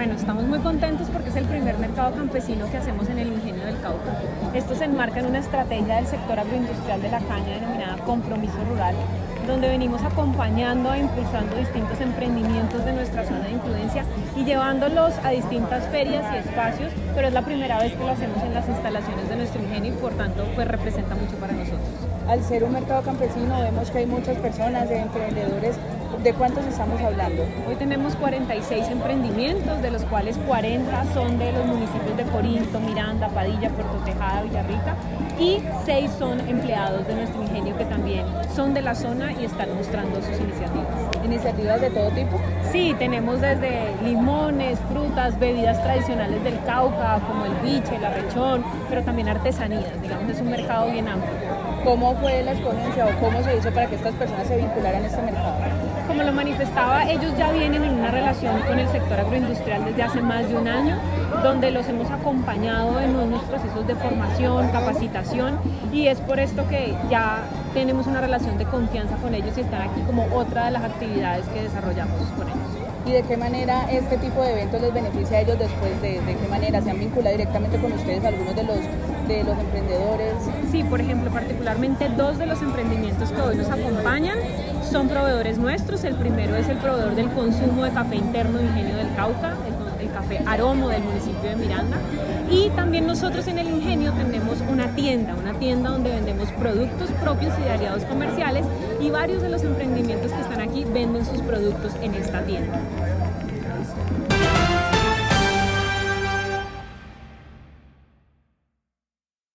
estamos muy contentos porque es el primer mercado campesino que hacemos en el ingenio del Cauca. Esto se enmarca en una estrategia del sector agroindustrial de la caña denominada compromiso rural, donde venimos acompañando e impulsando distintos emprendimientos de nuestra zona de influencia y llevándolos a distintas ferias y espacios, pero es la primera vez que lo hacemos en las instalaciones de nuestro ingenio y por tanto pues representa mucho para nosotros. Al ser un mercado campesino vemos que hay muchas personas, emprendedores ¿De cuántos estamos hablando? Hoy tenemos 46 emprendimientos, de los cuales 40 son de los municipios de Corinto, Miranda, Padilla, Puerto Tejada, Villarrica y 6 son empleados de nuestro ingenio que también son de la zona y están mostrando sus iniciativas. ¿Iniciativas de todo tipo? Sí, tenemos desde limones, frutas, bebidas tradicionales del Cauca, como el biche, el arrechón, pero también artesanías, digamos, es un mercado bien amplio. ¿Cómo fue la exponencia o cómo se hizo para que estas personas se vincularan a este mercado? Como lo manifestaba, ellos ya vienen en una relación con el sector agroindustrial desde hace más de un año, donde los hemos acompañado en unos procesos de formación, capacitación, y es por esto que ya tenemos una relación de confianza con ellos y están aquí como otra de las actividades que desarrollamos con ellos. ¿Y de qué manera este tipo de eventos les beneficia a ellos después? ¿De, de qué manera se han vinculado directamente con ustedes algunos de los de los emprendedores? Sí, por ejemplo, particularmente dos de los emprendimientos que hoy nos acompañan son proveedores nuestros. El primero es el proveedor del consumo de café interno Ingenio del Cauca, el, café Aromo del municipio de Miranda. Y también nosotros en el Ingenio tenemos una tienda, una tienda donde vendemos productos propios y de aliados comerciales y varios de los emprendimientos que están aquí venden sus productos en esta tienda.